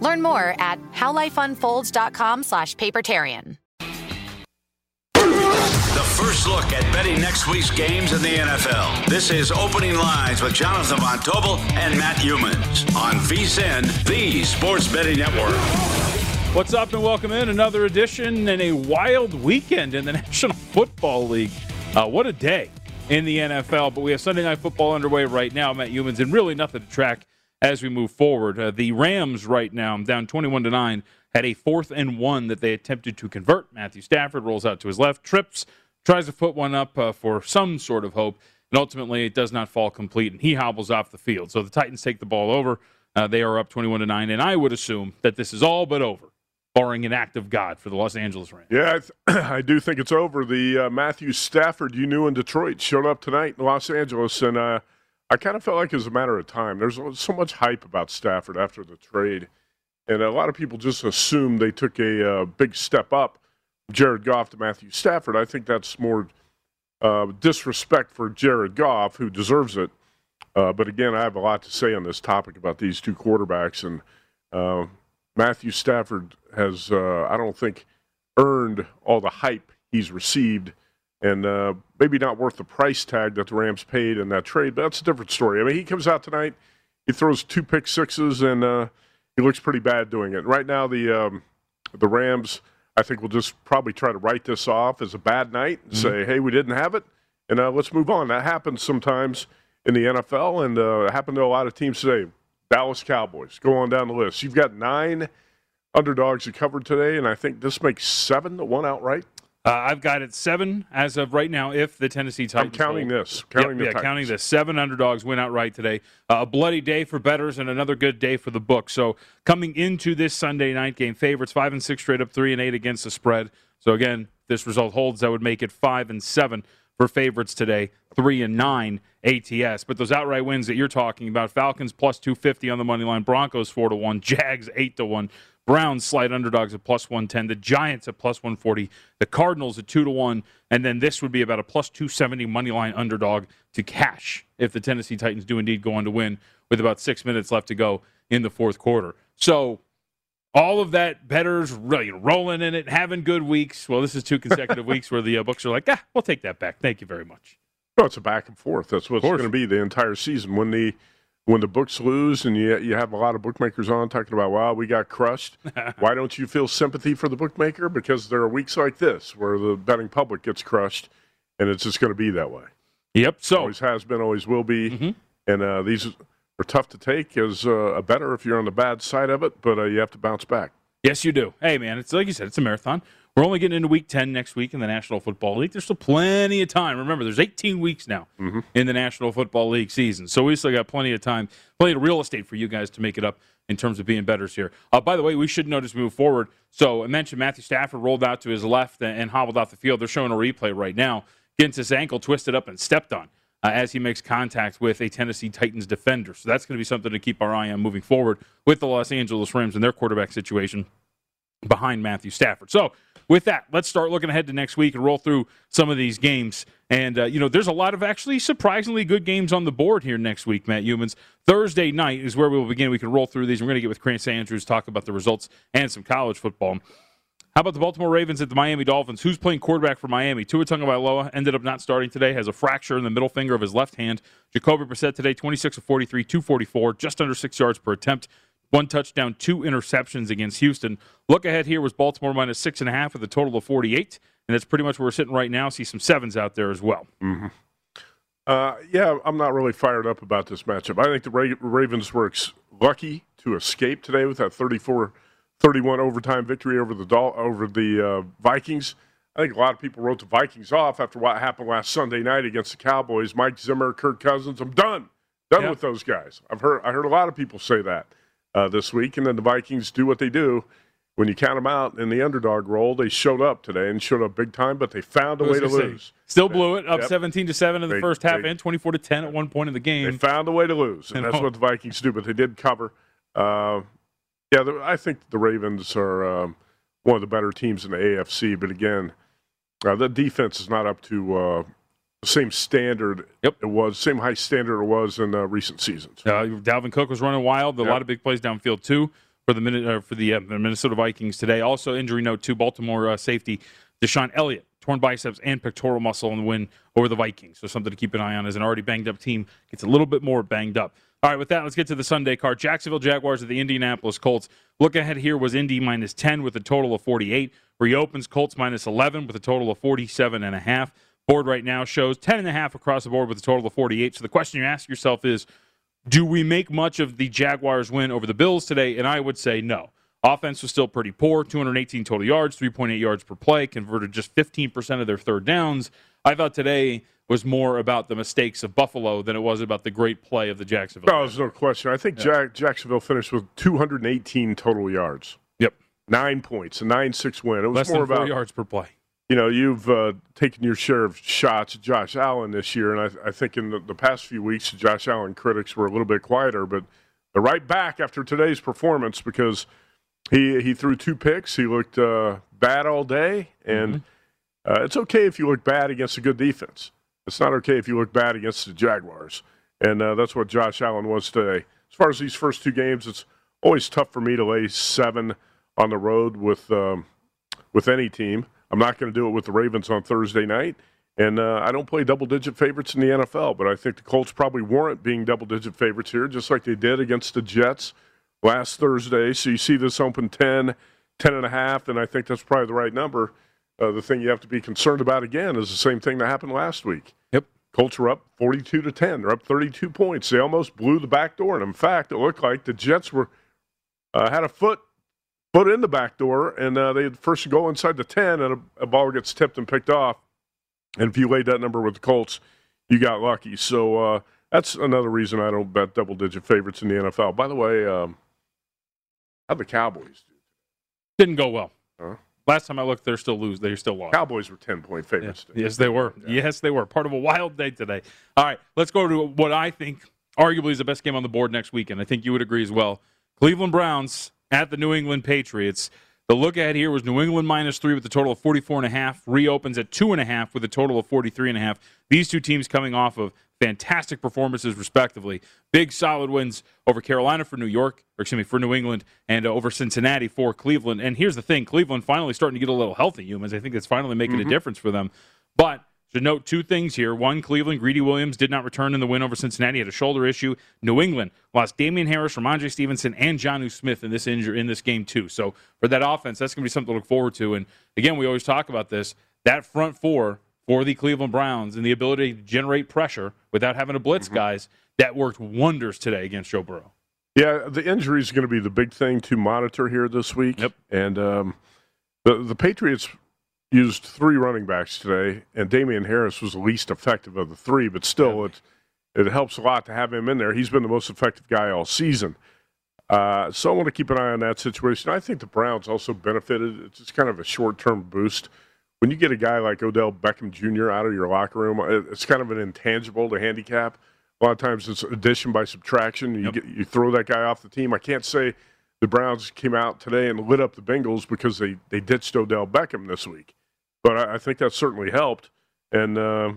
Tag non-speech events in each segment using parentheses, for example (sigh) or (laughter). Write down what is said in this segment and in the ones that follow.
Learn more at howlifeunfolds.com slash papertarian. The first look at betting next week's games in the NFL. This is Opening Lines with Jonathan Von Tobel and Matt Youmans on VSIN, the Sports Betting Network. What's up and welcome in another edition and a wild weekend in the (laughs) National Football League. Uh, what a day in the NFL, but we have Sunday Night Football underway right now, Matt Youmans, and really nothing to track as we move forward. Uh, the Rams right now, down 21 to 9, had a fourth and one that they attempted to convert. Matthew Stafford rolls out to his left, trips, tries to put one up uh, for some sort of hope, and ultimately it does not fall complete, and he hobbles off the field. So the Titans take the ball over. Uh, they are up 21 to 9, and I would assume that this is all but over. Barring an act of God for the Los Angeles Rams. Yeah, I, th- (clears throat) I do think it's over. The uh, Matthew Stafford you knew in Detroit showed up tonight in Los Angeles, and uh, I kind of felt like it was a matter of time. There's so much hype about Stafford after the trade, and a lot of people just assume they took a uh, big step up, Jared Goff to Matthew Stafford. I think that's more uh, disrespect for Jared Goff, who deserves it. Uh, but again, I have a lot to say on this topic about these two quarterbacks, and uh, Matthew Stafford has, uh, I don't think, earned all the hype he's received and uh, maybe not worth the price tag that the Rams paid in that trade. But that's a different story. I mean, he comes out tonight, he throws two pick sixes, and uh, he looks pretty bad doing it. Right now, the um, the Rams, I think, will just probably try to write this off as a bad night and mm-hmm. say, "Hey, we didn't have it, and uh, let's move on." That happens sometimes in the NFL, and uh, it happened to a lot of teams today. Dallas Cowboys, go on down the list. You've got nine underdogs you covered today, and I think this makes seven to one outright. Uh, I've got it seven as of right now. If the Tennessee Titans, I'm counting hold. this. Counting yep, yeah, counting this. Seven underdogs win outright today. Uh, a bloody day for bettors and another good day for the book. So coming into this Sunday night game, favorites five and six straight up, three and eight against the spread. So again, this result holds. That would make it five and seven for favorites today, three and nine ATS. But those outright wins that you're talking about, Falcons plus two fifty on the money line, Broncos four to one, Jags eight to one. Browns slight underdogs at plus 110. The Giants at plus 140. The Cardinals at 2 to 1. And then this would be about a plus 270 money line underdog to cash if the Tennessee Titans do indeed go on to win with about six minutes left to go in the fourth quarter. So all of that bettors really rolling in it, having good weeks. Well, this is two consecutive (laughs) weeks where the uh, books are like, ah, we'll take that back. Thank you very much. Well, it's a back and forth. That's what's going to be the entire season. When the when the books lose and you you have a lot of bookmakers on talking about wow we got crushed (laughs) why don't you feel sympathy for the bookmaker because there are weeks like this where the betting public gets crushed and it's just going to be that way yep so always has been always will be mm-hmm. and uh, these are tough to take as uh, a bettor if you're on the bad side of it but uh, you have to bounce back Yes, you do. Hey, man, it's like you said, it's a marathon. We're only getting into week 10 next week in the National Football League. There's still plenty of time. Remember, there's 18 weeks now Mm-hmm. in the National Football League season. So we still got plenty of time, plenty of real estate for you guys to make it up in terms of being bettors here. Uh, by the way, we should notice move forward. So I mentioned Matthew Stafford rolled out to his left and, and hobbled off the field. They're showing a replay right now. Gets his ankle twisted up and stepped on uh, as he makes contact with a Tennessee Titans defender. So that's going to be something to keep our eye on moving forward with the Los Angeles Rams and their quarterback situation behind Matthew Stafford. So, with that, let's start looking ahead to next week and roll through some of these games. And, uh, you know, there's a lot of actually surprisingly good games on the board here next week, Matt Youmans. Thursday night is where we will begin. We can roll through these. We're going to get with Chris Andrews, talk about the results and some college football. How about the Baltimore Ravens at the Miami Dolphins? Who's playing quarterback for Miami? Tua Tagovailoa ended up not starting today. Has a fracture in the middle finger of his left hand. Jacoby Brissett today, 26 of 43, 244, just under six yards per attempt. One touchdown, two interceptions against Houston. Look ahead here was Baltimore minus six and a half with a total of 48. And that's pretty much where we're sitting right now. See some sevens out there as well. Uh, yeah, I'm not really fired up about this matchup. I think the Ra- Ravens were ex- lucky to escape today with that 34 31 overtime victory over the Dol- over the uh, Vikings. I think a lot of people wrote the Vikings off after what happened last Sunday night against the Cowboys. Mike Zimmer, Kirk Cousins, I'm done. Done Yeah. with those guys. I've heard I heard a lot of people say that uh, this week, and then the Vikings do what they do. When you count them out in the underdog role, they showed up today and showed up big time, but they found a way to say, lose. Still blew it up Yep. 17 to 7 in the They- first half they- and 24 to 10 at one point in the game. They found a way to lose, and I that's what the Vikings do. But they did cover. Uh, yeah, the, I think the Ravens are um, one of the better teams in the AFC. But again, uh, the defense is not up to uh, the same standard Yep. it was, same high standard it was in uh, recent seasons. Uh, Dalvin Cook was running wild. A Yep. lot of big plays downfield too for the minute uh, for the, uh, Minnesota Vikings today. Also injury note to Baltimore uh, safety DeShon Elliott torn biceps and pectoral muscle in the win over the Vikings. So something to keep an eye on as an already banged up team gets a little bit more banged up. All right, with that, let's get to the Sunday card. Jacksonville Jaguars at the Indianapolis Colts. Look ahead here was Indy minus 10 with a total of 48. Reopens Colts minus 11 with a total of 47 and a half. Board right now shows 10 and a half across the board with a total of 48. So the question you ask yourself is, do we make much of the Jaguars win over the Bills today? And I would say no. Offense was still pretty poor 218 total yards, 3.8 yards per play, converted just 15% of their third downs. I thought today was more about the mistakes of Buffalo than it was about the great play of the Jacksonville. No, there's no question. I think Jack, Jacksonville finished with 218 total yards, Yep. nine points, a nine-six win. It was Less more about yards per play. you know, you've uh, taken your share of shots at Josh Allen this year, and I, I think in the, the past few weeks, Josh Allen critics were a little bit quieter, but they're right back after today's performance because he he threw two picks. He looked uh, bad all day, and uh, it's okay if you look bad against a good defense. It's not okay if you look bad against the Jaguars, and uh, that's what Josh Allen was today. As far as these first two games, it's always tough for me to lay seven on the road with. Um, with any team. I'm not going to do it with the Ravens on Thursday night. And uh, I don't play double digit favorites in the NFL, but I think the Colts probably warrant being double digit favorites here, just like they did against the Jets last Thursday. So you see this open 10, 10 and a half, and I think that's probably the right number. Uh, the thing you have to be concerned about again is the same thing that happened last week. Yep. Colts were up 42 to 10. They're up 32 points. They almost blew the back door. And in fact, it looked like the Jets were uh, had a foot foot in the back door, and uh, they had first go inside the 10, and a, a ball gets tipped and picked off. And if you laid that number with the Colts, you got lucky. So uh, that's another reason I don't bet double digit favorites in the NFL. By the way, um, how'd the Cowboys do? Didn't go well. Huh? Last time I looked, they're still lose. They're still lost. Cowboys were 10 point favorites. today. Yes, they were. Yes, they were. Part of a wild day today. All right, let's go to what I think arguably is the best game on the board next weekend. I think you would agree as well. Cleveland Browns at the New England Patriots. The look ahead here was New England minus three with a total of 44 and a half. Reopens at two and a half with a total of 43 and a half. These two teams coming off of fantastic performances respectively. Big solid wins over Carolina for New York, or excuse me, for New England, and uh, over Cincinnati for Cleveland. And here's the thing: Cleveland finally starting to get a little healthy. Youmans, I think that's finally making a difference for them. But to note two things here: one, Cleveland, Greedy Williams did not return in the win over Cincinnati; had a shoulder issue. New England lost Damien Harris, Rhamondre Stevenson, and Jonnu Smith in this injury in this game too. So for that offense, that's going to be something to look forward to. And again, we always talk about this: that front four for the Cleveland Browns and the ability to generate pressure without having to blitz guys that worked wonders today against Joe Burrow. Yeah, the injury is going to be the big thing to monitor here this week. Yep. And um, the the Patriots used three running backs today, and Damien Harris was the least effective of the three, but still, it it helps a lot to have him in there. He's been the most effective guy all season. Uh, so I want to keep an eye on that situation. I think the Browns also benefited. It's just kind of a short term boost. When you get a guy like Odell Beckham Jr. out of your locker room, it's kind of an intangible to handicap. A lot of times it's addition by subtraction. You, Yep. get, you throw that guy off the team. I can't say the Browns came out today and lit up the Bengals because they, they ditched Odell Beckham this week. But I, I think that certainly helped. And uh,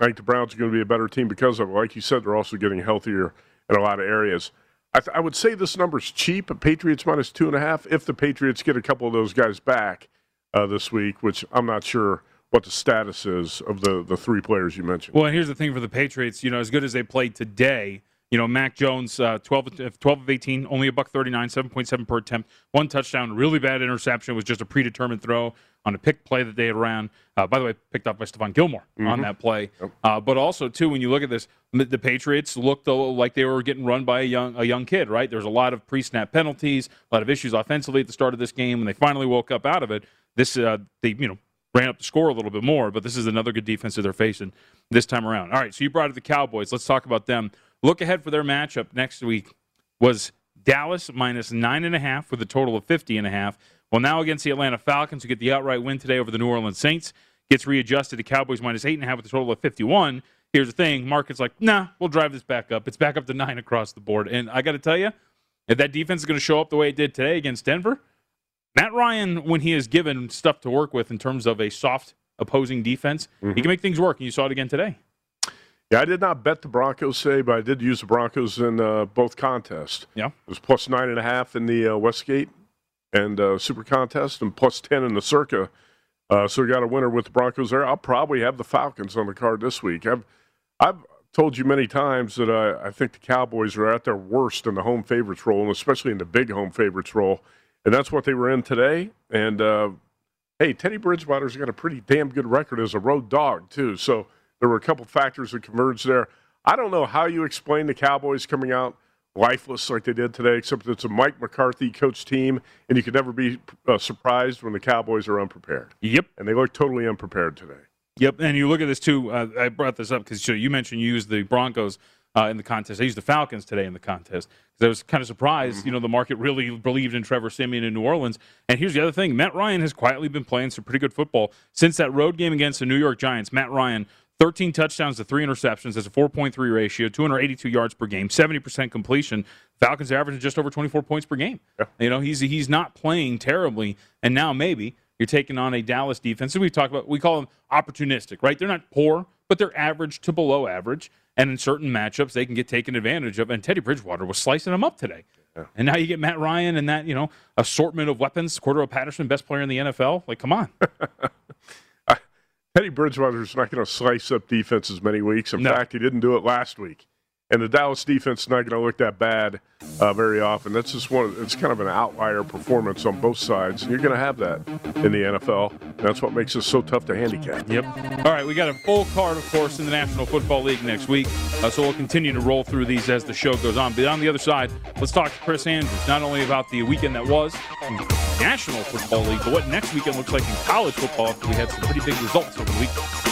I think the Browns are going to be a better team because of it. Like you said, they're also getting healthier in a lot of areas. I, th- I would say this number's cheap. Patriots minus two and a half. If the Patriots get a couple of those guys back uh, this week, which I'm not sure what the status is of the, the three players you mentioned. Well, here's the thing for the Patriots. You know, as good as they played today, you know, Mac Jones, uh, 12, of- 12 of 18, only a buck 39, 7.7 per attempt, one touchdown, really bad interception. was just a predetermined throw on a pick play that they had ran. Uh, by the way, picked up by Stephon Gilmore on that play. Uh, but also, too, when you look at this, the Patriots looked like they were getting run by a young a young kid, right? There's a lot of pre-snap penalties, a lot of issues offensively at the start of this game. When they finally woke up out of it, this uh, they you know ran up the score a little bit more, but this is another good defense that they're facing this time around. All right, so you brought up the Cowboys. Let's talk about them. Look ahead for their matchup next week was Dallas minus nine and a half with a total of 50 and a half. Well, now against the Atlanta Falcons, who get the outright win today over the New Orleans Saints, gets readjusted to Cowboys minus eight and a half with a total of 51. Here's the thing market's like, nah, we'll drive this back up. It's back up to nine across the board. And I got to tell you, if that defense is going to show up the way it did today against Denver, Matt Ryan, when he is given stuff to work with in terms of a soft opposing defense, he mm-hmm. can make things work. And you saw it again today. Yeah, I did not bet the Broncos say, but I did use the Broncos in uh, both contests. Yeah. It was plus nine and a half in the uh, Westgate and uh, Super Contest, and plus ten in the Circa. Uh, so we got a winner with the Broncos there. I'll probably have the Falcons on the card this week. I've I've told you many times that I, I think the Cowboys are at their worst in the home favorites role, and especially in the big home favorites role, and that's what they were in today. And uh, hey, Teddy Bridgewater's got a pretty damn good record as a road dog too. So there were a couple factors that converged there. I don't know how you explain the Cowboys coming out lifeless like they did today, except it's a Mike McCarthy coach team, and you could never be uh, surprised when the Cowboys are unprepared. Yep. And they look totally unprepared today. Yep, and you look at this too. Uh, I brought this up because you mentioned you used the Broncos uh, in the contest. I used the Falcons today in the contest because I was kind of surprised. You know, the market really believed in Trevor Siemian in New Orleans. And here's the other thing: Matt Ryan has quietly been playing some pretty good football since that road game against the New York Giants. Matt Ryan. 13 touchdowns to three interceptions. That's a 4.3 ratio, 282 yards per game, 70% completion. Falcons averaging just over 24 points per game. You know, he's he's not playing terribly. And now maybe you're taking on a Dallas defense. And we've talked about, we call them opportunistic, right? They're not poor, but they're average to below average. And in certain matchups, they can get taken advantage of. And Teddy Bridgewater was slicing them up today. And now you get Matt Ryan and that, you know, assortment of weapons. Cordarrelle Patterson, best player in the NFL. Like, come on. (laughs) Teddy Bridgewater's not going to slice up defenses many weeks. In No. fact, he didn't do it last week. And the Dallas defense is not going to look that bad uh, very often. That's just one. It's kind of an outlier performance on both sides. You're going to have that in the NFL. that's what makes it so tough to handicap. Yep. All right, we got a full card, of course, in the National Football League next week. Uh, so we'll continue to roll through these as the show goes on. But on the other side, let's talk to Chris Andrews not only about the weekend that was. National Football League, but what next weekend looks like in college football. We had some pretty big results over the week.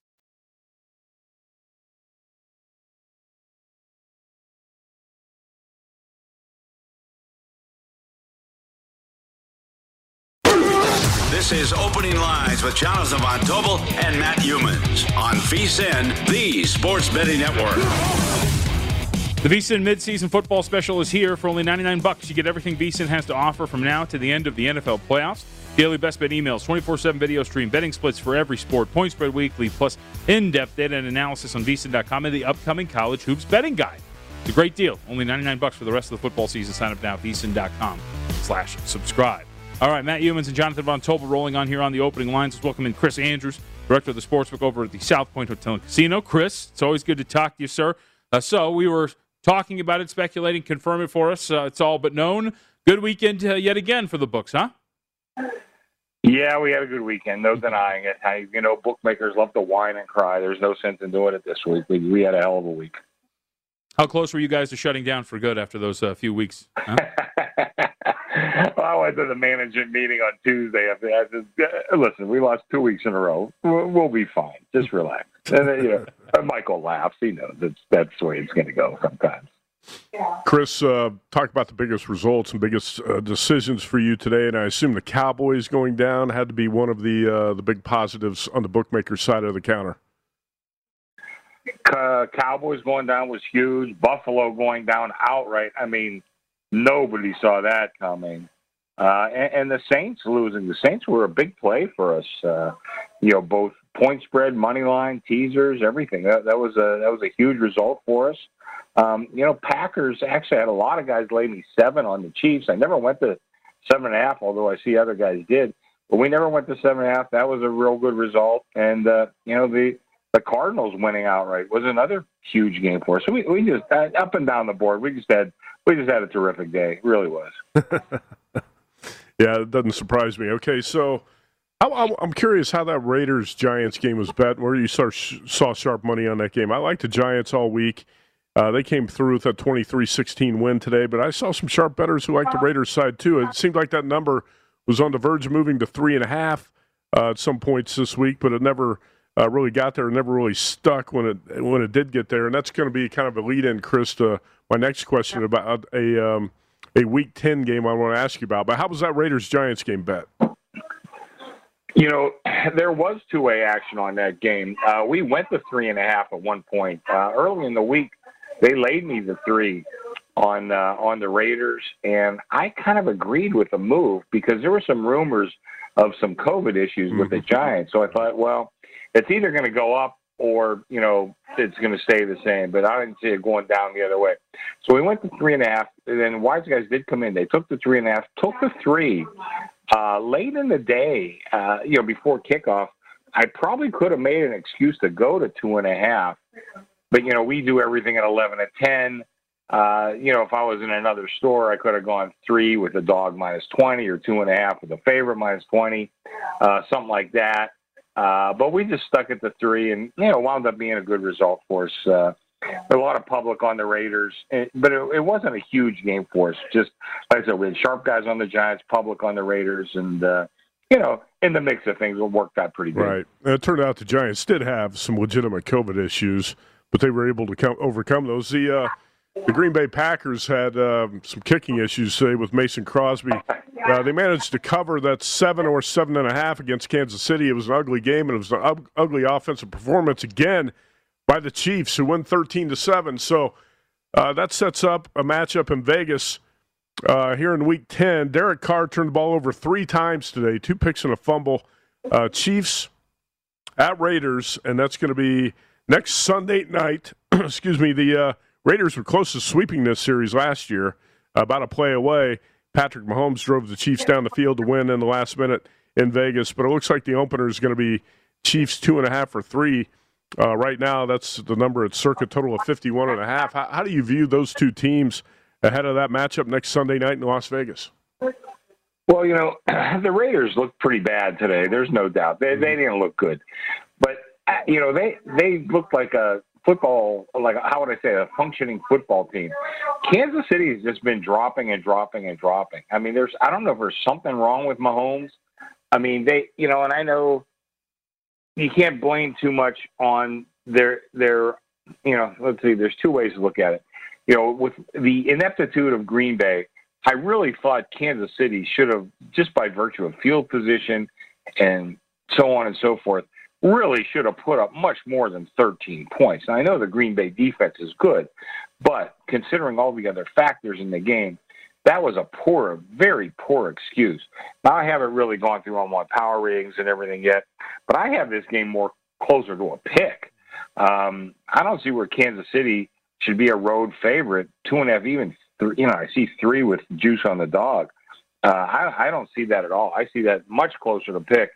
This is Opening Lines with Jonathan Von Tobel and Matt Youmans on VSIN, the Sports Betting Network. The VSIN midseason football special is here for only 99 bucks. You get everything VSIN has to offer from now to the end of the NFL playoffs. Daily best bet emails, 24-7 video stream, betting splits for every sport, point spread weekly, plus in-depth data and analysis on VSIN.com and the upcoming college hoops betting guide. It's a great deal. Only 99 bucks for the rest of the football season. Sign up now, at VSIN.com slash subscribe. All right, Matt Youmans and Jonathan Von Tobel rolling on here on the opening lines. Let's welcome in Chris Andrews, director of the sportsbook over at the South Point Hotel and Casino. Chris, it's always good to talk to you, sir. Uh, so we were talking about it, speculating, confirm it for us. Uh, it's all but known. Good weekend uh, yet again for the books, huh? Yeah, we had a good weekend. No denying it. I, you know, bookmakers love to whine and cry. There's no sense in doing it this week. We, we had a hell of a week. How close were you guys to shutting down for good after those uh, few weeks? Huh? (laughs) well, I went to the management meeting on Tuesday. I said, uh, "Listen, we lost two weeks in a row. We'll, we'll be fine. Just relax." And then, you know, (laughs) Michael laughs. He knows it's that's the way it's going to go sometimes. Chris, uh, talk about the biggest results and biggest uh, decisions for you today, and I assume the Cowboys going down had to be one of the uh, the big positives on the bookmaker side of the counter. Cowboys going down was huge. Buffalo going down outright. I mean, nobody saw that coming. Uh, and, and, the Saints losing. The Saints were a big play for us. Uh, you know, both point spread, money line, teasers, everything. That, that was a that was a huge result for us. Um, you know, Packers actually had a lot of guys lay me seven on the Chiefs. I never went to seven and a half, although I see other guys did. But we never went to seven and a half. That was a real good result. And uh, you know, the the Cardinals winning outright was another huge game for us. So we, we just uh, up and down the board, we just had we just had a terrific day. It really was. (laughs) yeah, it doesn't surprise me. Okay, so I'm curious how that Raiders Giants game was bet. Where you saw saw sharp money on that game. I like the Giants all week. Uh, they came through with a 23-16 win today, but I saw some sharp bettors who liked the Raiders side too. It seemed like that number was on the verge of moving to three and a half uh, at some points this week, but it never uh, really got there, It never really stuck when it when it did get there, and that's going to be kind of a lead in, Chris, to my next question about a um, a Week Ten game I want to ask you about. But how was that Raiders Giants game bet? You know, (laughs) there was two way action on that game. Uh, we went to three and a half at one point uh, early in the week. They laid me the three on uh, on the Raiders, and I kind of agreed with the move because there were some rumors of some COVID issues with the mm-hmm. Giants. So I thought, well, it's either going to go up or you know it's going to stay the same. But I didn't see it going down the other way. So we went to three and a half. And then wise guys did come in. They took the three and a half, took the three uh, late in the day. Uh, you know, before kickoff. I probably could have made an excuse to go to two and a half, but you know we do everything at eleven at ten. Uh, you know, if I was in another store, I could have gone three with the dog minus twenty, or two and a half with the favorite minus twenty, uh, something like that. Uh, but we just stuck at the three, and you know, wound up being a good result for us. Uh, a lot of public on the Raiders, but it, it wasn't a huge game for us. Just like I said, we had sharp guys on the Giants, public on the Raiders, and uh, you know, in the mix of things, it worked out pretty good. Right. And it turned out the Giants did have some legitimate COVID issues, but they were able to come, overcome those. The uh, the Green Bay Packers had um, some kicking issues, say, with Mason Crosby. Uh, they managed to cover that seven or seven and a half against Kansas City. It was an ugly game, and it was an ugly offensive performance again by the Chiefs, who win 13 to 7. So uh, that sets up a matchup in Vegas uh, here in week 10. Derek Carr turned the ball over three times today, two picks and a fumble. Uh, Chiefs at Raiders, and that's going to be next Sunday night. (clears throat) Excuse me. The uh, Raiders were close to sweeping this series last year, about a play away. Patrick Mahomes drove the Chiefs down the field to win in the last minute in Vegas, but it looks like the opener is going to be Chiefs two and a half or three. Uh, right now, that's the number at circa total of 51 and a half. How, how do you view those two teams ahead of that matchup next Sunday night in Las Vegas? Well, you know, (clears throat) the Raiders looked pretty bad today. There's no doubt. They, they didn't look good. But, uh, you know, they, they looked like a football, like, how would I say, a functioning football team. Kansas City has just been dropping and dropping and dropping. I mean, there's, I don't know if there's something wrong with Mahomes. I mean, they, you know, and I know you can't blame too much on their their you know let's see there's two ways to look at it. You know with the ineptitude of green bay i really thought kansas city should have just by virtue of field position and so on and so forth really should have put up much more than 13 points. Now, i know the green bay defense is good but considering all the other factors in the game that was a poor, a very poor excuse. Now I haven't really gone through all my power ratings and everything yet, but I have this game more closer to a pick. Um, I don't see where Kansas City should be a road favorite. Two and a half, even three. You know, I see three with juice on the dog. Uh, I, I don't see that at all. I see that much closer to pick.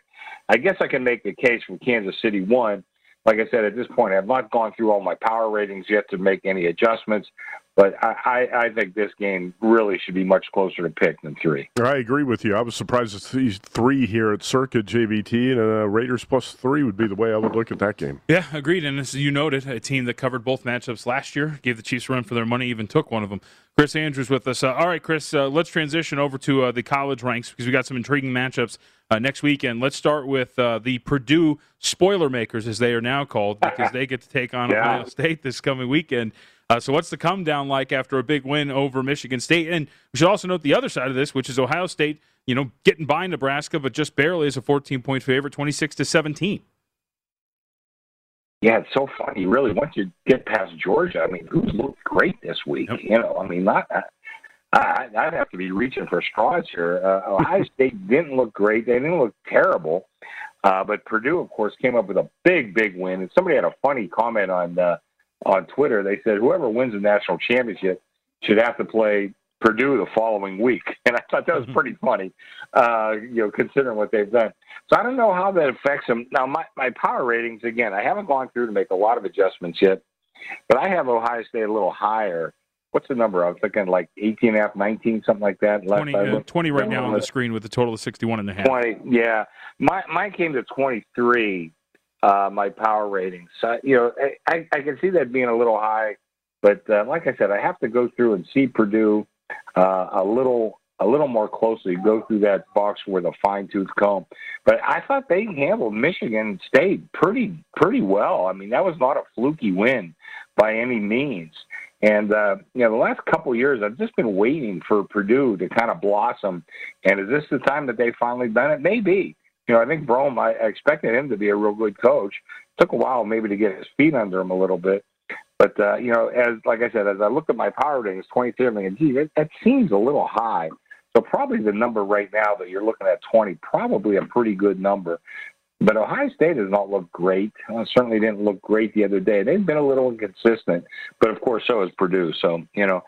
I guess I can make the case for Kansas City one. Like I said, at this point, I've not gone through all my power ratings yet to make any adjustments. But I, I, think this game really should be much closer to pick than three. I agree with you. I was surprised to see three here at Circa JVT, and uh, Raiders plus three would be the way I would look at that game. Yeah, agreed. And as you noted, a team that covered both matchups last year gave the Chiefs a run for their money, even took one of them. Chris Andrews with us. Uh, all right, Chris, uh, let's transition over to uh, the college ranks because we got some intriguing matchups uh, next weekend. Let's start with uh, the Purdue Spoiler Makers, as they are now called, because (laughs) they get to take on yeah. Ohio State this coming weekend. Uh, so, what's the come down like after a big win over Michigan State? And we should also note the other side of this, which is Ohio State, you know, getting by Nebraska, but just barely as a 14 point favorite, 26 to 17. Yeah, it's so funny. Really, once you get past Georgia, I mean, who's looked great this week? Yep. You know, I mean, not. I, I'd have to be reaching for straws here. Uh, Ohio (laughs) State didn't look great. They didn't look terrible. Uh, but Purdue, of course, came up with a big, big win. And somebody had a funny comment on uh, on Twitter. They said whoever wins the national championship should have to play Purdue the following week, (laughs) and I thought that was mm-hmm. pretty funny, uh, you know, considering what they've done. So I don't know how that affects them. Now, my my power ratings again, I haven't gone through to make a lot of adjustments yet, but I have Ohio State a little higher. What's the number? I was thinking like 18 and a half, 19, something like that. 20, uh, 20 right now on the screen with a total of 61 and a half. 20, yeah. My, mine came to 23 uh, my power ratings. So, you know, I, I can see that being a little high, but uh, like I said, I have to go through and see Purdue uh, a little a little more closely. Go through that box with a fine tooth comb. But I thought they handled Michigan State pretty pretty well. I mean, that was not a fluky win by any means. And uh, you know, the last couple of years, I've just been waiting for Purdue to kind of blossom. And is this the time that they finally done it? Maybe you know, I think Brohm, I, I expected him to be a real good coach. Took a while maybe to get his feet under him a little bit. But, uh, you know, as like I said, as I looked at my power ratings, 23, I'm thinking, gee, that, that seems a little high. So probably the number right now that you're looking at 20, probably a pretty good number. But Ohio State has not looked great. Uh, certainly didn't look great the other day. They've been a little inconsistent, but of course so has Purdue. So you know,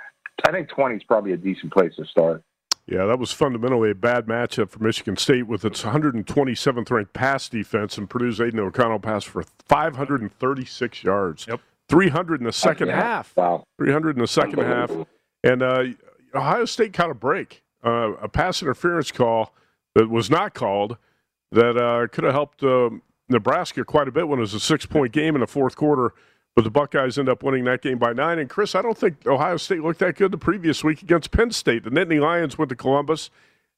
I think 20 is probably a decent place to start. Yeah, that was fundamentally a bad matchup for Michigan State with its 127th ranked pass defense, and Purdue's Aidan O'Connell passed for 536 yards. Yep. 300 in the second Yeah. half. Wow. 300 in the second half. And uh, Ohio State caught a break, uh, a pass interference call that was not called that uh, could have helped uh, Nebraska quite a bit when it was a six point game in the fourth quarter. But the Buckeyes end up winning that game by nine. And Chris, I don't think Ohio State looked that good the previous week against Penn State. The Nittany Lions went to Columbus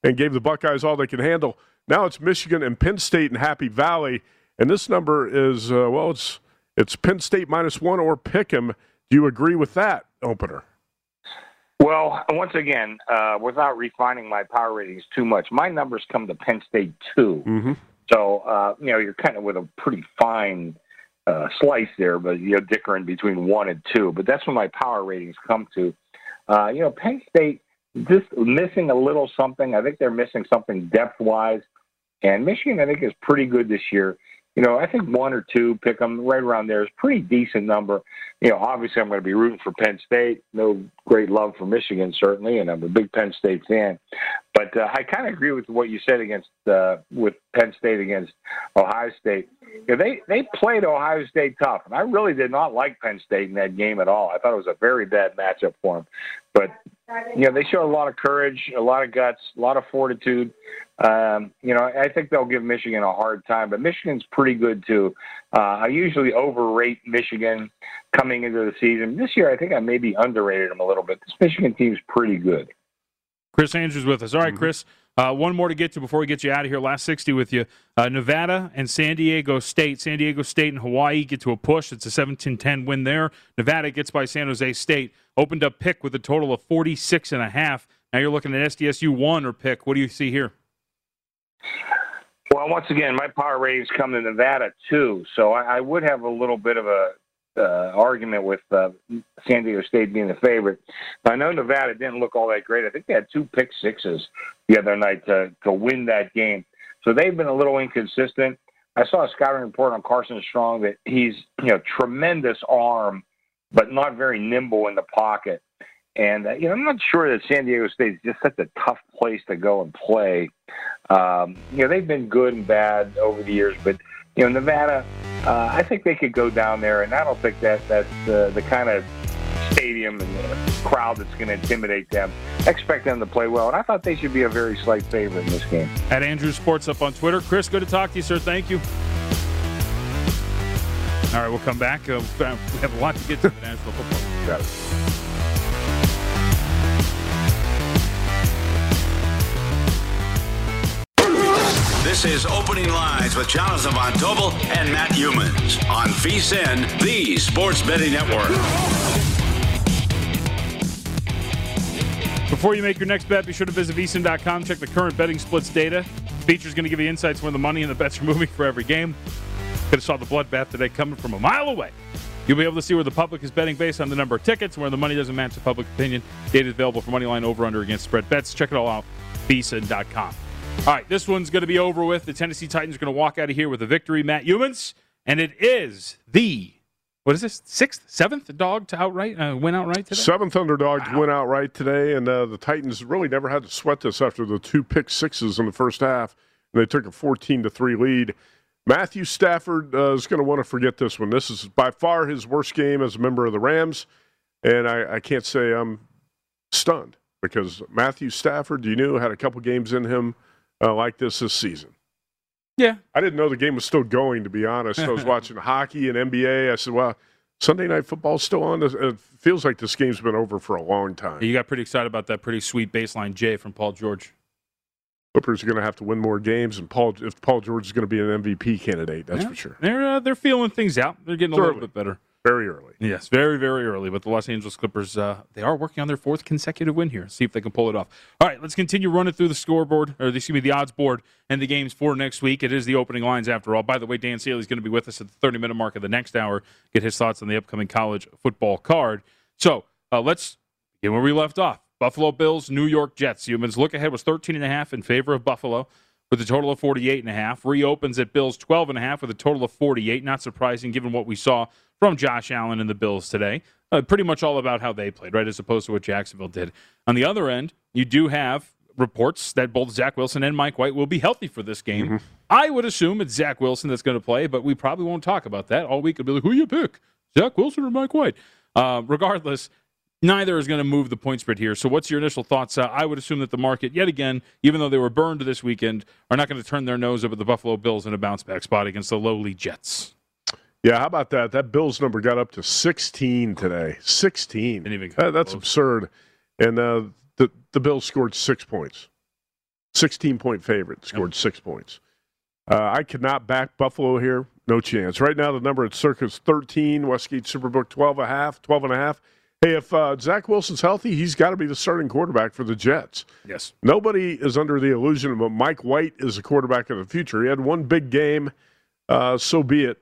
and gave the Buckeyes all they could handle. Now it's Michigan and Penn State and Happy Valley, and this number is uh, well, it's it's Penn State minus one or pick 'em. Do you agree with that opener? Well, once again, uh, without refining my power ratings too much, my numbers come to Penn State 2 Mm-hmm. So uh, you know you're kind of with a pretty fine uh, slice there, but you're differing between one and two. But that's when my power ratings come to. Uh, you know, Penn State just missing a little something. I think they're missing something depth wise, and Michigan I think is pretty good this year. You know, I think one or two pick them right around there is pretty decent number. You know, obviously I'm going to be rooting for Penn State. No great love for Michigan certainly, and I'm a big Penn State fan. But uh, I kind of agree with what you said against uh, with Penn State against Ohio State. They they played Ohio State tough, and I really did not like Penn State in that game at all. I thought it was a very bad matchup for them. But you know, they showed a lot of courage, a lot of guts, a lot of fortitude. Um, you know, I think they'll give Michigan a hard time, but Michigan's pretty good too. Uh, I usually overrate Michigan coming into the season. This year, I think I maybe underrated them a little bit. This Michigan team's pretty good. Chris Andrews with us. All right, Chris. Uh, one more to get to before we get you out of here. Last 60 with you. Uh, Nevada and San Diego State. San Diego State and Hawaii get to a push. It's a 17 10 win there. Nevada gets by San Jose State. Opened up pick with a total of 46 and a half. Now you're looking at SDSU one or pick. What do you see here? Well, once again, my power ratings come to Nevada too, so I, I would have a little bit of a uh, argument with uh, San Diego State being the favorite. I know Nevada didn't look all that great. I think they had two pick sixes the other night to to win that game, so they've been a little inconsistent. I saw a scouting report on Carson Strong that he's you know tremendous arm, but not very nimble in the pocket. And uh, you know, I'm not sure that San Diego State is just such a tough place to go and play. Um, you know, they've been good and bad over the years, but you know, Nevada, uh, I think they could go down there, and I don't think that that's uh, the kind of stadium and the crowd that's going to intimidate them. I expect them to play well, and I thought they should be a very slight favorite in this game. At Andrew Sports up on Twitter. Chris, good to talk to you, sir. Thank you. All right, we'll come back. Uh, we have a lot to get to in the National Football. This is Opening Lines with Jonathan Von Tobel and Matt Youmans on VSIN, the Sports Betting Network. Before you make your next bet, be sure to visit vsin.com. Check the current betting splits data. Feature's going to give you insights where the money and the bets are moving for every game. Could have saw the bloodbath today coming from a mile away. You'll be able to see where the public is betting based on the number of tickets, where the money doesn't match the public opinion. Data is available for money line over under against spread bets. Check it all out, vsin.com. All right, this one's going to be over with. The Tennessee Titans are going to walk out of here with a victory. Matt Youmans, and it is the what is this sixth, seventh dog to outright uh, win outright today. Seventh underdog went out right today, and uh, the Titans really never had to sweat this after the two pick sixes in the first half, and they took a 14 to three lead. Matthew Stafford uh, is going to want to forget this one. This is by far his worst game as a member of the Rams, and I, I can't say I'm stunned because Matthew Stafford, you knew, had a couple games in him uh, like this this season. Yeah, I didn't know the game was still going. To be honest, I was (laughs) watching hockey and NBA. I said, "Well, Sunday night football's still on." It feels like this game's been over for a long time. you got pretty excited about that pretty sweet baseline J from Paul George. Clippers are going to have to win more games, and Paul, if Paul George is going to be an MVP candidate, that's Yeah, for sure. They're uh, they're feeling things out. They're getting a It's little bit better. Very early. Yes, very, very early. But the Los Angeles Clippers, uh, they are working on their fourth consecutive win here. See if they can pull it off. All right, let's continue running through the scoreboard, or excuse me, the odds board and the games for next week. It is the opening lines after all. By the way, Dan Saley's going to be with us at the 30 minute mark of the next hour. Get his thoughts on the upcoming college football card. So uh, let's get where we left off. Buffalo Bills, New York Jets. Youmans look ahead was 13 and a half in favor of Buffalo with a total of 48 and a half. Reopens at Bills 12 and a half with a total of 48. Not surprising given what we saw from Josh Allen and the Bills today. Uh, pretty much all about how they played, right, as opposed to what Jacksonville did. On the other end, you do have reports that both Zach Wilson and Mike White will be healthy for this game. Mm-hmm. I would assume it's Zach Wilson that's going to play, but we probably won't talk about that all week. It'll be like, who you pick, Zach Wilson or Mike White? Uh, regardless, neither is going to move the point spread here. So, what's your initial thoughts? Uh, I would assume that the market, yet again, even though they were burned this weekend, are not going to turn their nose up at the Buffalo Bills in a bounce back spot against the lowly Jets. Yeah, how about that? That Bills number got up to 16 today. 16. Didn't even That- that's close. absurd. And uh, the the Bills scored six points. 16 point favorite scored six points. Uh, I could not back Buffalo here. No chance. Right now, the number at Circa 13, Westgate Superbook 12 and a half, 12 and a half. Hey, if uh, Zach Wilson's healthy, he's got to be the starting quarterback for the Jets. Yes. Nobody is under the illusion of Mike White is the quarterback of the future. He had one big game, uh, so be it.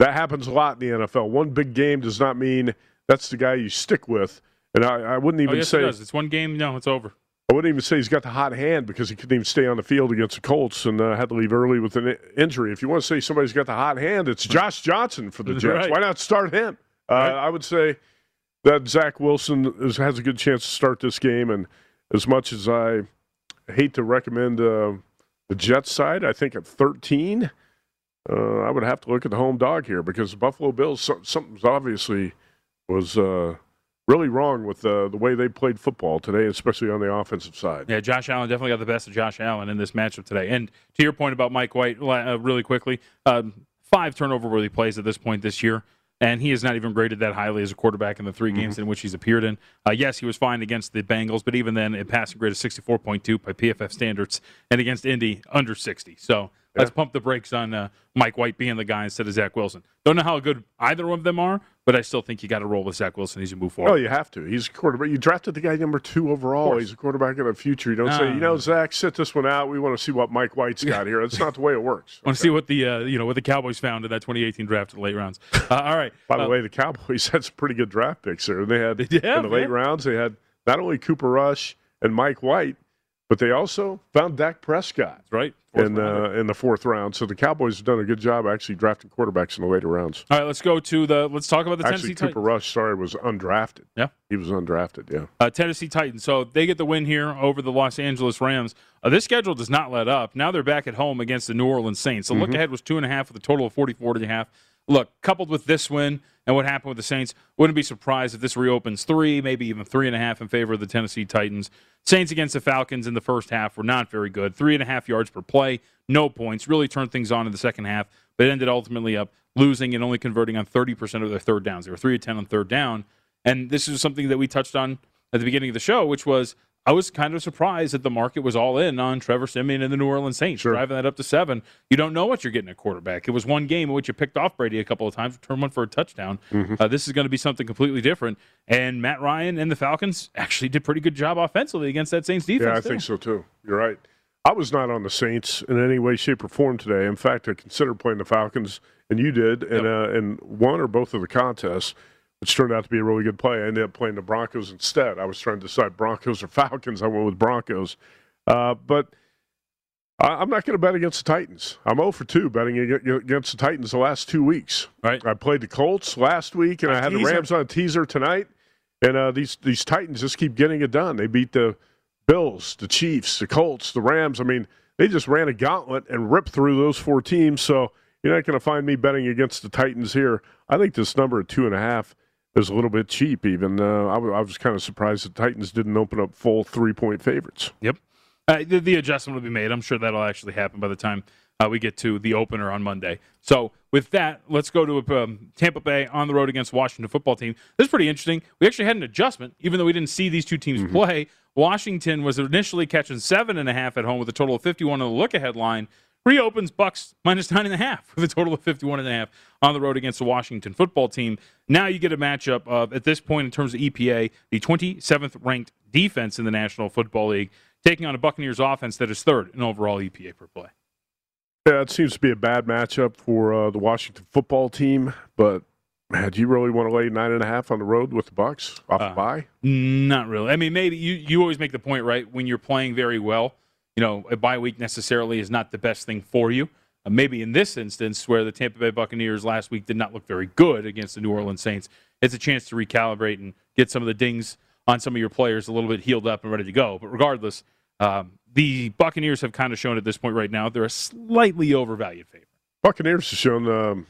That happens a lot in the NFL. One big game does not mean that's the guy you stick with. And I, I wouldn't Oh, even yes, say it does. It's one game. No, it's over. I wouldn't even say he's got the hot hand because he couldn't even stay on the field against the Colts and uh, had to leave early with an i- injury. If you want to say somebody's got the hot hand, it's (laughs) Josh Johnson for the (laughs) Jets. Right. Why not start him? Uh, Right. I would say that Zach Wilson is, has a good chance to start this game. And as much as I hate to recommend uh, the Jets side, I think at 13, uh, I would have to look at the home dog here because the Buffalo Bills, so, something's obviously was uh, really wrong with uh, the way they played football today, especially on the offensive side. Yeah, Josh Allen definitely got the best of Josh Allen in this matchup today. And to your point about Mike White, uh, really quickly, um, five turnover worthy plays at this point this year. And he is not even graded that highly as a quarterback in the 3 games in which he's appeared in. Uh, yes, he was fine against the Bengals, but even then, it passed a passing grade of 64.2 by PFF standards, and against Indy, under 60. So let's pump the brakes on uh, Mike White being the guy instead of Zach Wilson. Don't know how good either of them are, but I still think you got to roll with Zach Wilson as you move forward. Oh, you have to. He's a quarterback. You drafted the guy number two overall. He's a quarterback of the future. You don't say, you know, Zach, sit this one out. We want to see what Mike White's got here. That's not the way it works. I want to see what the uh, you know what the Cowboys found in that 2018 draft in the late rounds. Uh, all right. By the Uh, way, the Cowboys (laughs) had some pretty good draft picks there. They had in the late yeah. rounds. They had not only Cooper Rush and Mike White, but they also found Dak Prescott right. Fourth in uh, in the fourth round. So the Cowboys have done a good job actually drafting quarterbacks in the later rounds. All right, let's go to the. Let's talk about the Actually, Tennessee Cooper Titans. Rush, sorry, was undrafted. Yeah. He was undrafted. Yeah. Uh, Tennessee Titans. So they get the win here over the Los Angeles Rams. Uh, this schedule does not let up. Now they're back at home against the New Orleans Saints. The Mm-hmm. look ahead was two and a half with a total of 44 and a half. Look, coupled with this win and what happened with the Saints, wouldn't be surprised if this reopens three, maybe even three and a half in favor of the Tennessee Titans. Saints against the Falcons in the first half were not very good. Three and a half yards per play, no points. Really turned things on in the second half, but ended ultimately up losing and only converting on 30% of their third downs. They were 3 of 10 on third down. And this is something that we touched on at the beginning of the show, which was I was kind of surprised that the market was all in on Trevor Siemian and the New Orleans Saints, Sure. driving that up to seven. You don't know what you're getting at quarterback. It was one game in which you picked off Brady a couple of times, turned one for a touchdown. Uh, this is going to be something completely different. And Matt Ryan and the Falcons actually did pretty good job offensively against that Saints defense. Yeah, I too. think so too. You're right. I was not on the Saints in any way, shape, or form today. In fact, I considered playing the Falcons, and you did, and uh, and one or both of the contests, which turned out to be a really good play. I ended up playing the Broncos instead. I was trying to decide Broncos or Falcons. I went with Broncos, uh, but I, I'm not going to bet against the Titans. I'm 0 for 2 betting against the Titans the last two weeks. Right. I played the Colts last week, and A I had the. Rams on a teaser tonight. And uh, these these Titans just keep getting it done. They beat the Bills, the Chiefs, the Colts, the Rams. I mean, they just ran a gauntlet and ripped through those four teams. So you're not going to find me betting against the Titans here. I think this number at two and a half is a little bit cheap. Even uh, I, w- I was kind of surprised the Titans didn't open up full three point favorites. Yep. Uh, the, the adjustment will be made. I'm sure that'll actually happen by the time uh, we get to the opener on Monday. So with that, let's go to um, Tampa Bay on the road against Washington football team. This is pretty interesting. We actually had an adjustment, even though we didn't see these two teams play. Washington was initially catching seven and a half at home with a total of 51 on the look ahead line. Reopens Bucks minus nine and a half (laughs) with a total of 51 and a half on the road against the Washington football team. Now you get a matchup of, at this point in terms of EPA, the 27th ranked defense in the National Football League taking on a Buccaneers offense that is third in overall EPA per play. Yeah, it seems to be a bad matchup for uh, the Washington football team. But man, do you really want to lay nine and a half on the road with the Bucks off Uh, a bye? Not really. I mean, maybe you, you always make the point, right? When you're playing very well, you know, a bye week necessarily is not the best thing for you. Uh, maybe in this instance, where the Tampa Bay Buccaneers last week did not look very good against the New Orleans Saints, it's a chance to recalibrate and get some of the dings on some of your players a little bit healed up and ready to go. But regardless, Um, the Buccaneers have kind of shown at this point right now they're a slightly overvalued favorite. Buccaneers have shown, um,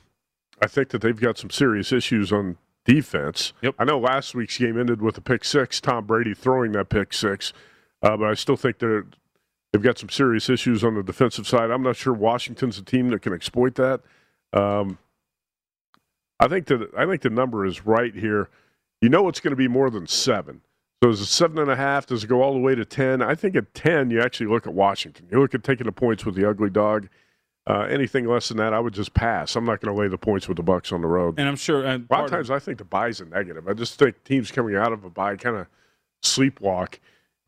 I think, that they've got some serious issues on defense. Yep. I know last week's game ended with a pick six, Tom Brady throwing that pick six, uh, but I still think they're they've got some serious issues on the defensive side. I'm not sure Washington's a team that can exploit that. Um, I think that I think the number is right here. You know it's going to be more than seven. So is it seven and a half? Does it go all the way to ten? I think at ten, you actually look at Washington. You look at taking the points with the ugly dog. Uh, anything less than that, I would just pass. I'm not going to lay the points with the Bucks on the road. And I'm sure a lot of times, I think the buy's a negative. I just think teams coming out of a buy kind of sleepwalk,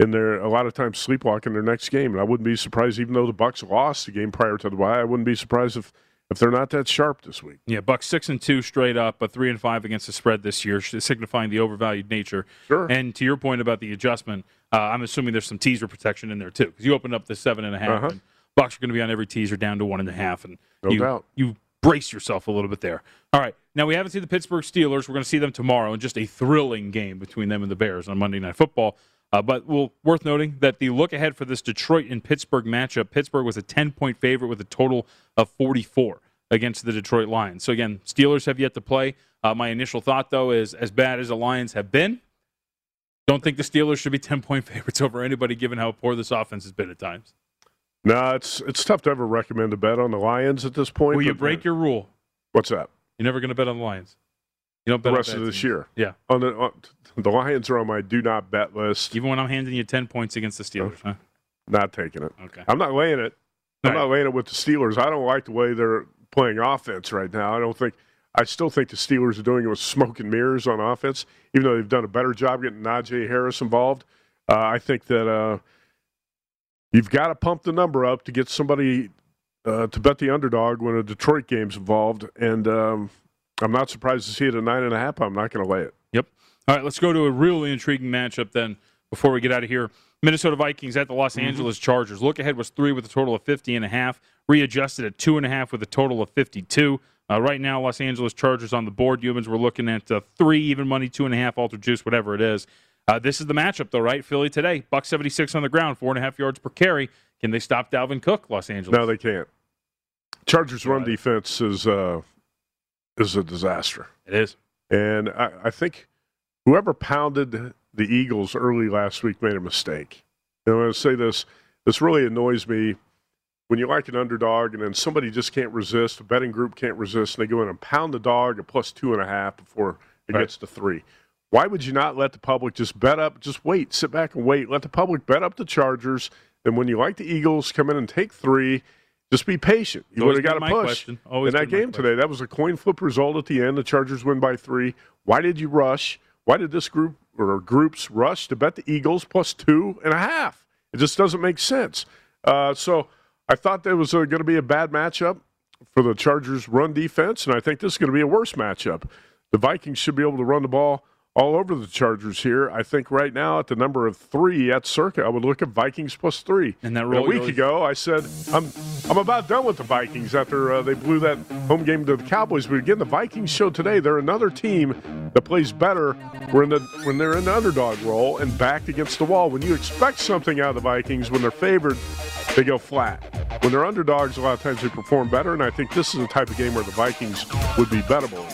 and they're a lot of times sleepwalking their next game. And I wouldn't be surprised, even though the Bucks lost the game prior to the buy, I wouldn't be surprised if if they're not that sharp this week. Yeah, Bucks six and two straight up, but three and five against the spread this year, signifying the overvalued nature. Sure. And to your point about the adjustment, uh, I'm assuming there's some teaser protection in there too, because you opened up the seven and a half, Uh-huh. and Bucks are going to be on every teaser down to one and a half, and No you, doubt. you brace yourself a little bit there. All right, now we haven't seen the Pittsburgh Steelers. We're going to see them tomorrow in just a thrilling game between them and the Bears on Monday Night Football. Uh, but well, worth noting that the look ahead for this Detroit and Pittsburgh matchup, Pittsburgh was a 10 point favorite with a total of 44 against the Detroit Lions. So again, Steelers have yet to play. Uh, my initial thought, though, is as bad as the Lions have been, don't think the Steelers should be 10 point (laughs) favorites over anybody given how poor this offense has been at times. No, it's it's tough to ever recommend a bet on the Lions at this point. Will you break your rule? What's that? You're never going to bet on the Lions. You don't bet The rest of this year. Yeah. On the on, the Lions are on my do not bet list. Even when I'm handing you 10 points against the Steelers, huh? Not taking it. Okay. I'm not laying it. I'm right. not laying it with the Steelers. I don't like the way they're playing offense right now. I don't think. I still think the Steelers are doing it with smoke and mirrors on offense, even though they've done a better job getting Najee Harris involved. Uh, I think that uh, you've got to pump the number up to get somebody uh, to bet the underdog when a Detroit game's involved, and um, I'm not surprised to see it at nine and a half. I'm not going to lay it. Yep. All right, let's go to a really intriguing matchup then before we get out of here. Minnesota Vikings at the Los Angeles Chargers. Look ahead was three with a total of 50 and a half. Readjusted at two and a half with a total of 52. Uh, right now, Los Angeles Chargers on the board. Youmans, we're looking at uh, three even money, two and a half alter juice, whatever it is. Uh, this is the matchup, though, right? Philly today, buck 76 on the ground, four and a half yards per carry. Can they stop Dalvin Cook, Los Angeles? No, they can't. Chargers' run defense is uh, is a disaster. It is. And I, I think whoever pounded the Eagles early last week made a mistake. And I'm going to say this this really annoys me when you like an underdog and then somebody just can't resist, a betting group can't resist, and they go in and pound the dog at plus two and a half before it Right. gets to three. Why would you not let the public just bet up, just wait, sit back and wait, let the public bet up the Chargers, and when you like the Eagles, come in and take three. Just be patient. You would have got my push. question. Always in that game today, that was a coin flip result at the end. The Chargers win by three. Why did you rush? Why did this group or groups rush to bet the Eagles plus two and a half? It just doesn't make sense. Uh, so I thought there was going to be a bad matchup for the Chargers' run defense, and I think this is going to be a worse matchup. The Vikings should be able to run the ball all over the Chargers here. I think right now at the number of three at Circa, I would look at Vikings plus three. And that a week really- ago, I said I'm I'm about done with the Vikings after uh, they blew that home game to the Cowboys. But again, the Vikings show today they're another team that plays better when the when they're in the underdog role and backed against the wall. When you expect something out of the Vikings when they're favored, they go flat. When they're underdogs, a lot of times they perform better. And I think this is the type of game where the Vikings would be bettable.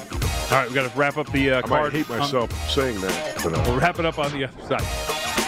All right, we got to wrap up the uh, I card. might hate myself saying that. But, uh, We'll wrap it up on the other side.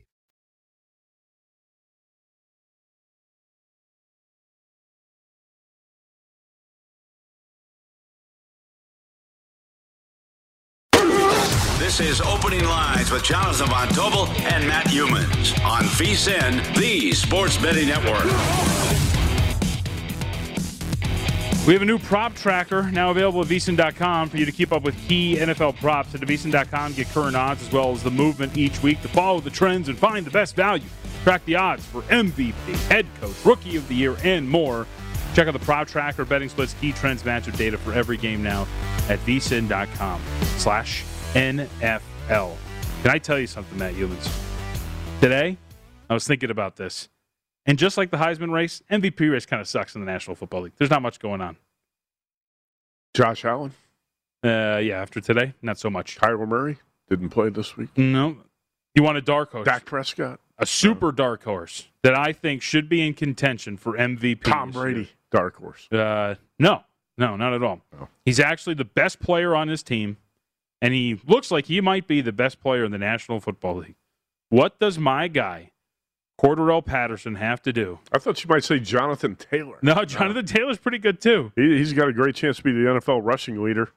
This is Opening Lines with Jonathan Von Tobel and Matt Youmans on VSIN, the Sports Betting Network. We have a new prop tracker now available at VSIN.com for you to keep up with key NFL props. At VSIN.com, get current odds as well as the movement each week to follow the trends and find the best value. Track the odds for MVP, head coach, rookie of the year, and more. Check out the prop tracker, betting splits, key trends, matchup data for every game now at VSIN.com slash NFL. Can I tell you something, Matt Youmans? Today, I was thinking about this. And just like the Heisman race, MVP race kind of sucks in the National Football League. There's not much going on. Josh Allen? Uh, yeah, after today, not so much. Kyler Murray didn't play this week. No. You want a dark horse? Dak Prescott? A super dark horse that I think should be in contention for MVP. Tom Brady, dark horse. Uh, no, no, not at all. No. He's actually the best player on his team, and he looks like he might be the best player in the National Football League. What does my guy, Cordarrelle Patterson, have to do? I thought you might say Jonathan Taylor. No, Jonathan Taylor's pretty good too. He, he's got a great chance to be the NFL rushing leader.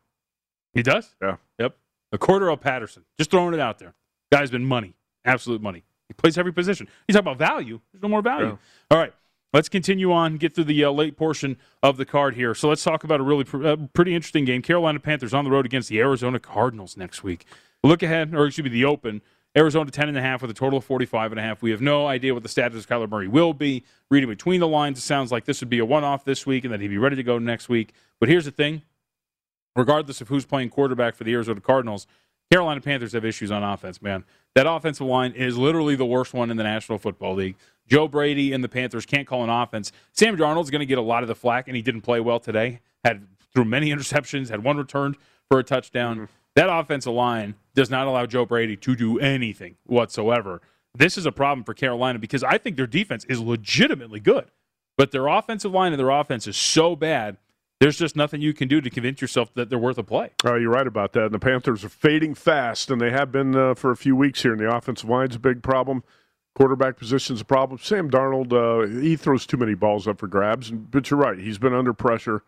He does? Yeah. Yep. The Cordarrelle Patterson. Just throwing it out there. Guy's been money. Absolute money. He plays every position. You talk about value. There's no more value. Yeah. All right. Let's continue on, get through the uh, late portion of the card here. So let's talk about a really pr- uh, pretty interesting game. Carolina Panthers on the road against the Arizona Cardinals next week. Look ahead, or excuse me, the open. Arizona 10 and a half with a total of 45 and a half. We have no idea what the status of Kyler Murray will be. Reading between the lines, it sounds like this would be a one-off this week and that he'd be ready to go next week. But here's the thing. Regardless of who's playing quarterback for the Arizona Cardinals, Carolina Panthers have issues on offense, man. That offensive line is literally the worst one in the National Football League. Joe Brady and the Panthers can't call an offense. Sam Darnold's going to get a lot of the flack, and he didn't play well today. Had threw many (laughs) interceptions, had one returned for a touchdown. Mm-hmm. That offensive line does not allow Joe Brady to do anything whatsoever. This is a problem for Carolina because I think their defense is legitimately good, but their offensive line and their offense is so bad. There's just nothing you can do to convince yourself that they're worth a play. Oh, you're right about that. And the Panthers are fading fast, and they have been uh, for a few weeks here. And the offensive line's a big problem. Quarterback position's a problem. Sam Darnold, uh, he throws too many balls up for grabs. But you're right. He's been under pressure.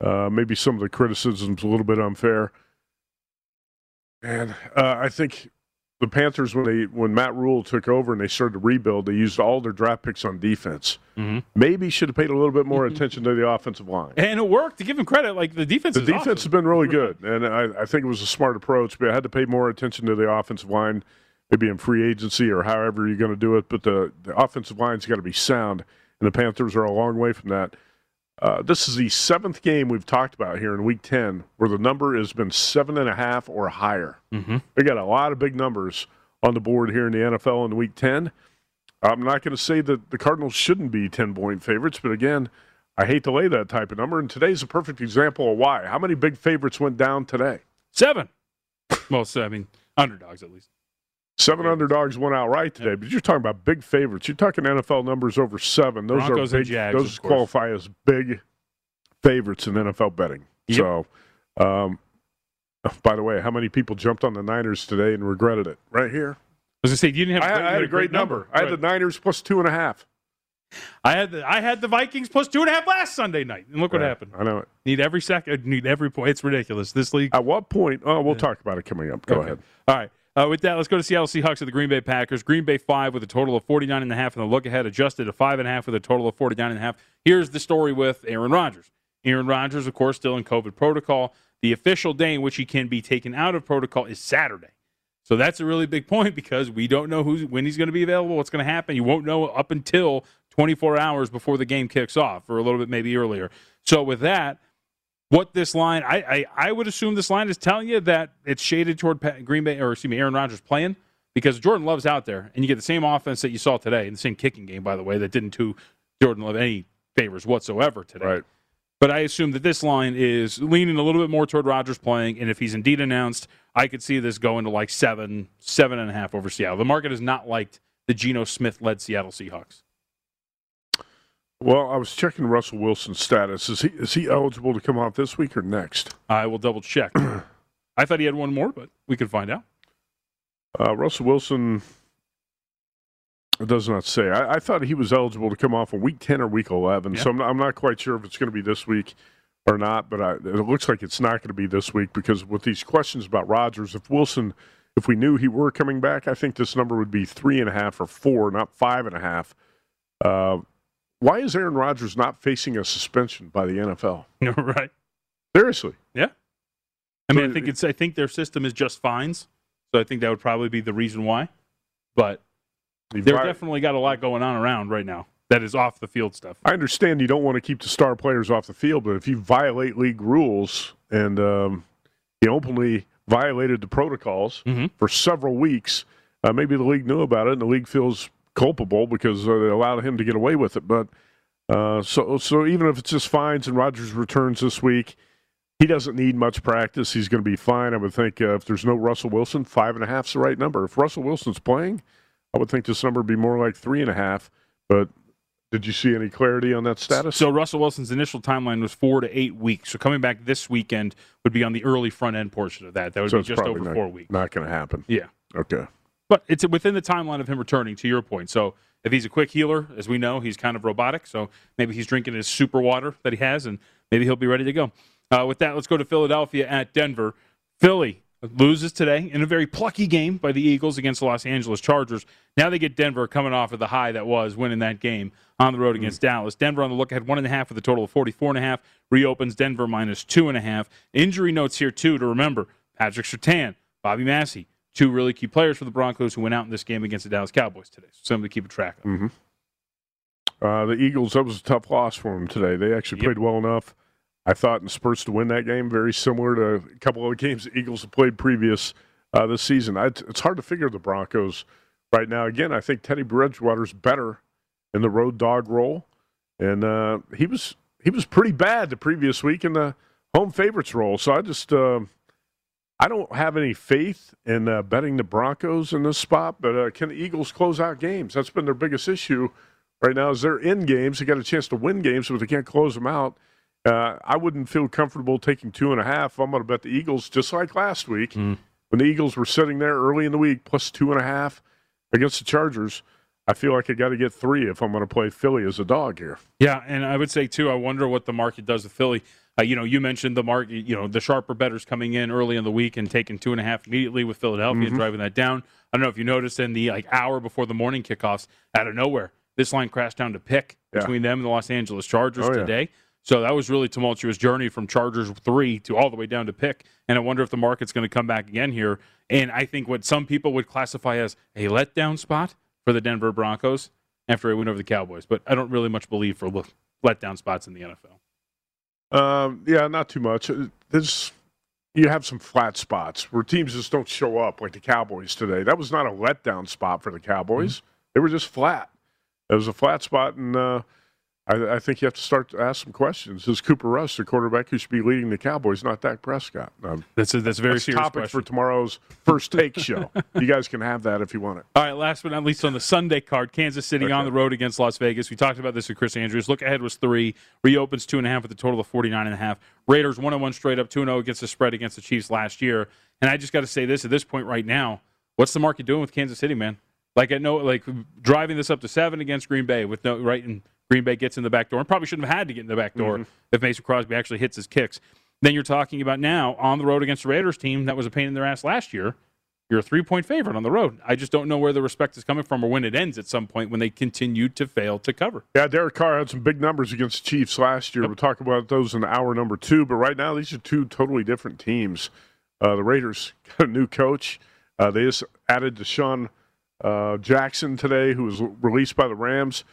Uh, maybe some of the criticism's a little bit unfair. And uh, I think the Panthers, when they when Matt Rhule took over and they started to rebuild, they used all their draft picks on defense. Mm-hmm. Maybe should have paid a little bit more (laughs) attention to the offensive line. And it worked. To give him credit, like the defense. The defense awesome. has been really good, and I, I think it was a smart approach. But I had to pay more attention to the offensive line, maybe in free agency or however you're going to do it. But the, the offensive line's got to be sound, and the Panthers are a long way from that. Uh, this is the seventh game we've talked about here in Week Ten, where the number has been seven and a half or higher. Mm-hmm. We got a lot of big numbers on the board here in the NFL in Week Ten. I'm not going to say that the Cardinals shouldn't be 10 point favorites, but again, I hate to lay that type of number. And today's a perfect example of why. How many big favorites went down today? Seven. Well, I mean, underdogs at least. Seven underdogs went outright today, but you're talking about big favorites. You're talking NFL numbers over seven. Those Broncos are big. Jags, those qualify as big favorites in NFL betting. Yep. So, um, by the way, how many people jumped on the Niners today and regretted it? Right here. As I was say you didn't have. I, I had a great number. I had Right. the Niners plus two and a half. I had the I had the Vikings plus two and a half last Sunday night, and look what happened. I know it. Need every second. Need every point. It's ridiculous. This league. At what point? Oh, we'll talk about it coming up. Go Okay. ahead. All right. Uh, with that, let's go to Seattle Seahawks at the Green Bay Packers. Green Bay five with a total of 49 and a half, and the look ahead adjusted to five and a half with a total of 49 and a half. Here's the story with Aaron Rodgers. Aaron Rodgers, of course, still in COVID protocol. The official day in which he can be taken out of protocol is Saturday. So that's a really big point because we don't know who's when he's going to be available, what's going to happen. You won't know up until 24 hours before the game kicks off, or a little bit maybe earlier. So with that, what this line, I, I, I would assume this line is telling you that it's shaded toward Green Bay, or excuse me, Aaron Rodgers playing because Jordan Love's out there, and you get the same offense that you saw today, and the same kicking game, by the way, that didn't do Jordan Love any favors whatsoever today. Right. But I assume that this line is leaning a little bit more toward Rodgers playing, and if he's indeed announced, I could see this going to like seven, seven and a half over Seattle. The market has not liked the Geno Smith led Seattle Seahawks. Well, I was checking Russell Wilson's status. Is he is he eligible to come off this week or next? I will double check. (clears throat) I thought he had one more, but we can find out. Uh, Russell Wilson does not say. I, I thought he was eligible to come off in week ten or week eleven. Yeah. So I'm not, I'm not quite sure if it's going to be this week or not. But I, it looks like it's not going to be this week because with these questions about Rodgers, if Wilson, if we knew he were coming back, I think this number would be three and a half or four, not five and a half. Uh, why is Aaron Rodgers not facing a suspension by the NFL? (laughs) right. Seriously. Yeah. I mean, So I think it's. I think their system is just fines, so I think that would probably be the reason why. But He they're vi- definitely got a lot going on around right now that is off the field stuff. I understand you don't want to keep the star players off the field, but if you violate league rules and um, he openly violated the protocols Mhm. for several weeks, uh, maybe the league knew about it and the league feels culpable because uh, they allowed him to get away with it. But uh, so, so even if it's just fines and Rodgers returns this week, he doesn't need much practice. He's going to be fine. I would think uh, if there's no Russell Wilson, five and a half's the right number. If Russell Wilson's playing, I would think this number would be more like three and a half. But did you see any clarity on that status? So Russell Wilson's initial timeline was four to eight weeks. So coming back this weekend would be on the early front end portion of that. That would So be just over not, four weeks. Not going to happen. Yeah. Okay. But it's within the timeline of him returning, to your point. So if he's a quick healer, as we know, he's kind of robotic. So maybe he's drinking his super water that he has, and maybe he'll be ready to go. Uh, with that, let's go to Philadelphia at Denver. Philly loses today in a very plucky game by the Eagles against the Los Angeles Chargers. Now they get Denver coming off of the high that was winning that game on the road against Dallas. Denver on the look ahead one and a half with a total of 44 and a half. Reopens Denver minus two and a half. Injury notes here too to remember. Patrick Surtain, Bobby Massie, two really key players for the Broncos who went out in this game against the Dallas Cowboys today. So something to keep a track of. hmm Uh, the Eagles, that was a tough loss for them today. They actually Yep. played well enough, I thought, in spurts to win that game. Very similar to a couple of games the Eagles have played previous uh, this season. I, it's hard to figure the Broncos right now. Again, I think Teddy Bridgewater's better in the road dog role, and uh, he was he was pretty bad the previous week in the home favorites role. So I just um I don't have any faith in uh, betting the Broncos in this spot, but uh, can the Eagles close out games? That's been their biggest issue right now. Is they're in games, they got a chance to win games, but they can't close them out. Uh, I wouldn't feel comfortable taking two and a half. I'm going to bet the Eagles, just like last week when the Eagles were sitting there early in the week, plus two and a half against the Chargers. I feel like I got to get three if I'm going to play Philly as a dog here. Yeah, and I would say too. I wonder what the market does with Philly. Uh, you know, you mentioned the market. You know, the sharper bettors coming in early in the week and taking two and a half immediately with Philadelphia, Mhm. driving that down. I don't know if you noticed in the like hour before the morning kickoffs, out of nowhere, this line crashed down to pick Yeah. between them and the Los Angeles Chargers Oh, yeah. today. So that was really tumultuous journey from Chargers three to all the way down to pick. And I wonder if the market's going to come back again here. And I think what some people would classify as a letdown spot for the Denver Broncos after a win over the Cowboys. But I don't really much believe for letdown spots in the NFL. Um, yeah, not too much. Uh, There's you have some flat spots where teams just don't show up, like the Cowboys today. That was not a letdown spot for the Cowboys. They were just flat. It was a flat spot, and uh, I, I think you have to start to ask some questions. Is Cooper Rush the quarterback who should be leading the Cowboys, not Dak Prescott? Um, That's a, that's a very that's serious topic question. for tomorrow's first take show. (laughs) you guys can have that if you want it. All right, last but not least on the Sunday card, Kansas City on the road against Las Vegas. We talked about this with Chris Andrews. Look ahead was three, reopens two and a half with a total of 49 and a half. Raiders one and one straight up, two and zero against the spread against the Chiefs last year. And I just got to say this at this point right now, what's the market doing with Kansas City, man? Like I know, like driving this up to seven against Green Bay with no right, and Green Bay gets in the back door, and probably shouldn't have had to get in the back door Mhm. if Mason Crosby actually hits his kicks. Then you're talking about now on the road against the Raiders team that was a pain in their ass last year. You're a three point favorite on the road. I just don't know where the respect is coming from or when it ends at some point when they continue to fail to cover. Yeah, Derek Carr had some big numbers against the Chiefs last year. We'll talk about those in hour number two. But right now, these are two totally different teams. Uh, the Raiders (laughs) got a new coach. Uh, they just added DeSean uh, Jackson today, who was released by the Rams.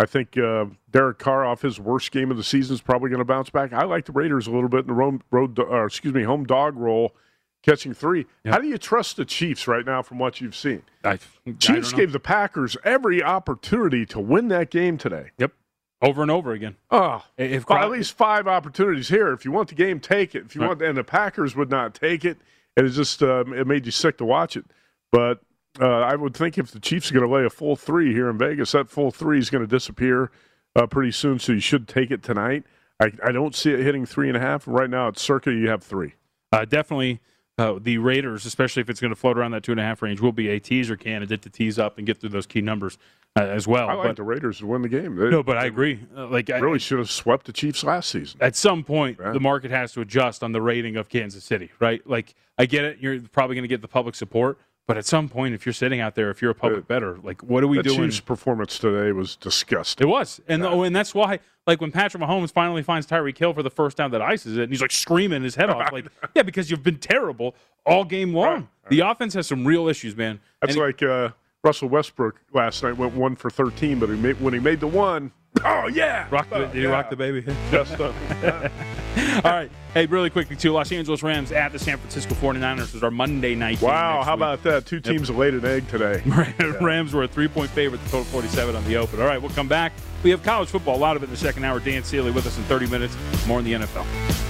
I think uh, Derek Carr, off his worst game of the season, is probably going to bounce back. I like the Raiders a little bit in the road, road or excuse me, home dog role, catching three. How do you trust the Chiefs right now from what you've seen? I, Chiefs gave the Packers every opportunity to win that game today. Yep. Over and over again. Oh, if at least five opportunities here. If you want the game, take it. If you Right. want, and the Packers would not take it, and it just uh, it made you sick to watch it. But uh, I would think if the Chiefs are going to lay a full three here in Vegas, that full three is going to disappear uh, pretty soon. So you should take it tonight. I, I don't see it hitting three and a half. Right now, it's Circa you have three. Uh, definitely, uh, the Raiders, especially if it's going to float around that two and a half range, will be a teaser candidate to tease up and get through those key numbers uh, as well. I like But- the Raiders to win the game. They, no, but I agree. Like I, really should have swept the Chiefs last season. at some point the market has to adjust on the rating of Kansas City, right? Like I get it, you're probably going to get the public support, but at some point, if you're sitting out there, if you're a public bettor, like what are we the doing? Chiefs' performance today was disgusting. It was, and oh, and that's why, like when Patrick Mahomes finally finds Tyreek Hill for the first down that ices it, and he's like screaming his head off, like, (laughs) yeah, because you've been terrible all game long. The offense has some real issues, man. That's And- like uh, Russell Westbrook last night went one for thirteen, but he made, when he made the one, oh yeah, Rock the, did he rock the baby? Just uh, (laughs) (laughs) All right. Hey, really quickly, too. Los Angeles Rams at the San Francisco 49ers is our Monday night game wow, how week. about that? Two teams that laid an egg today. (laughs) Rams were a three point favorite, the total 47 on the open. All right, we'll come back. We have college football, a lot of it in the second hour. Dan Sealy with us in 30 minutes. More in the NFL.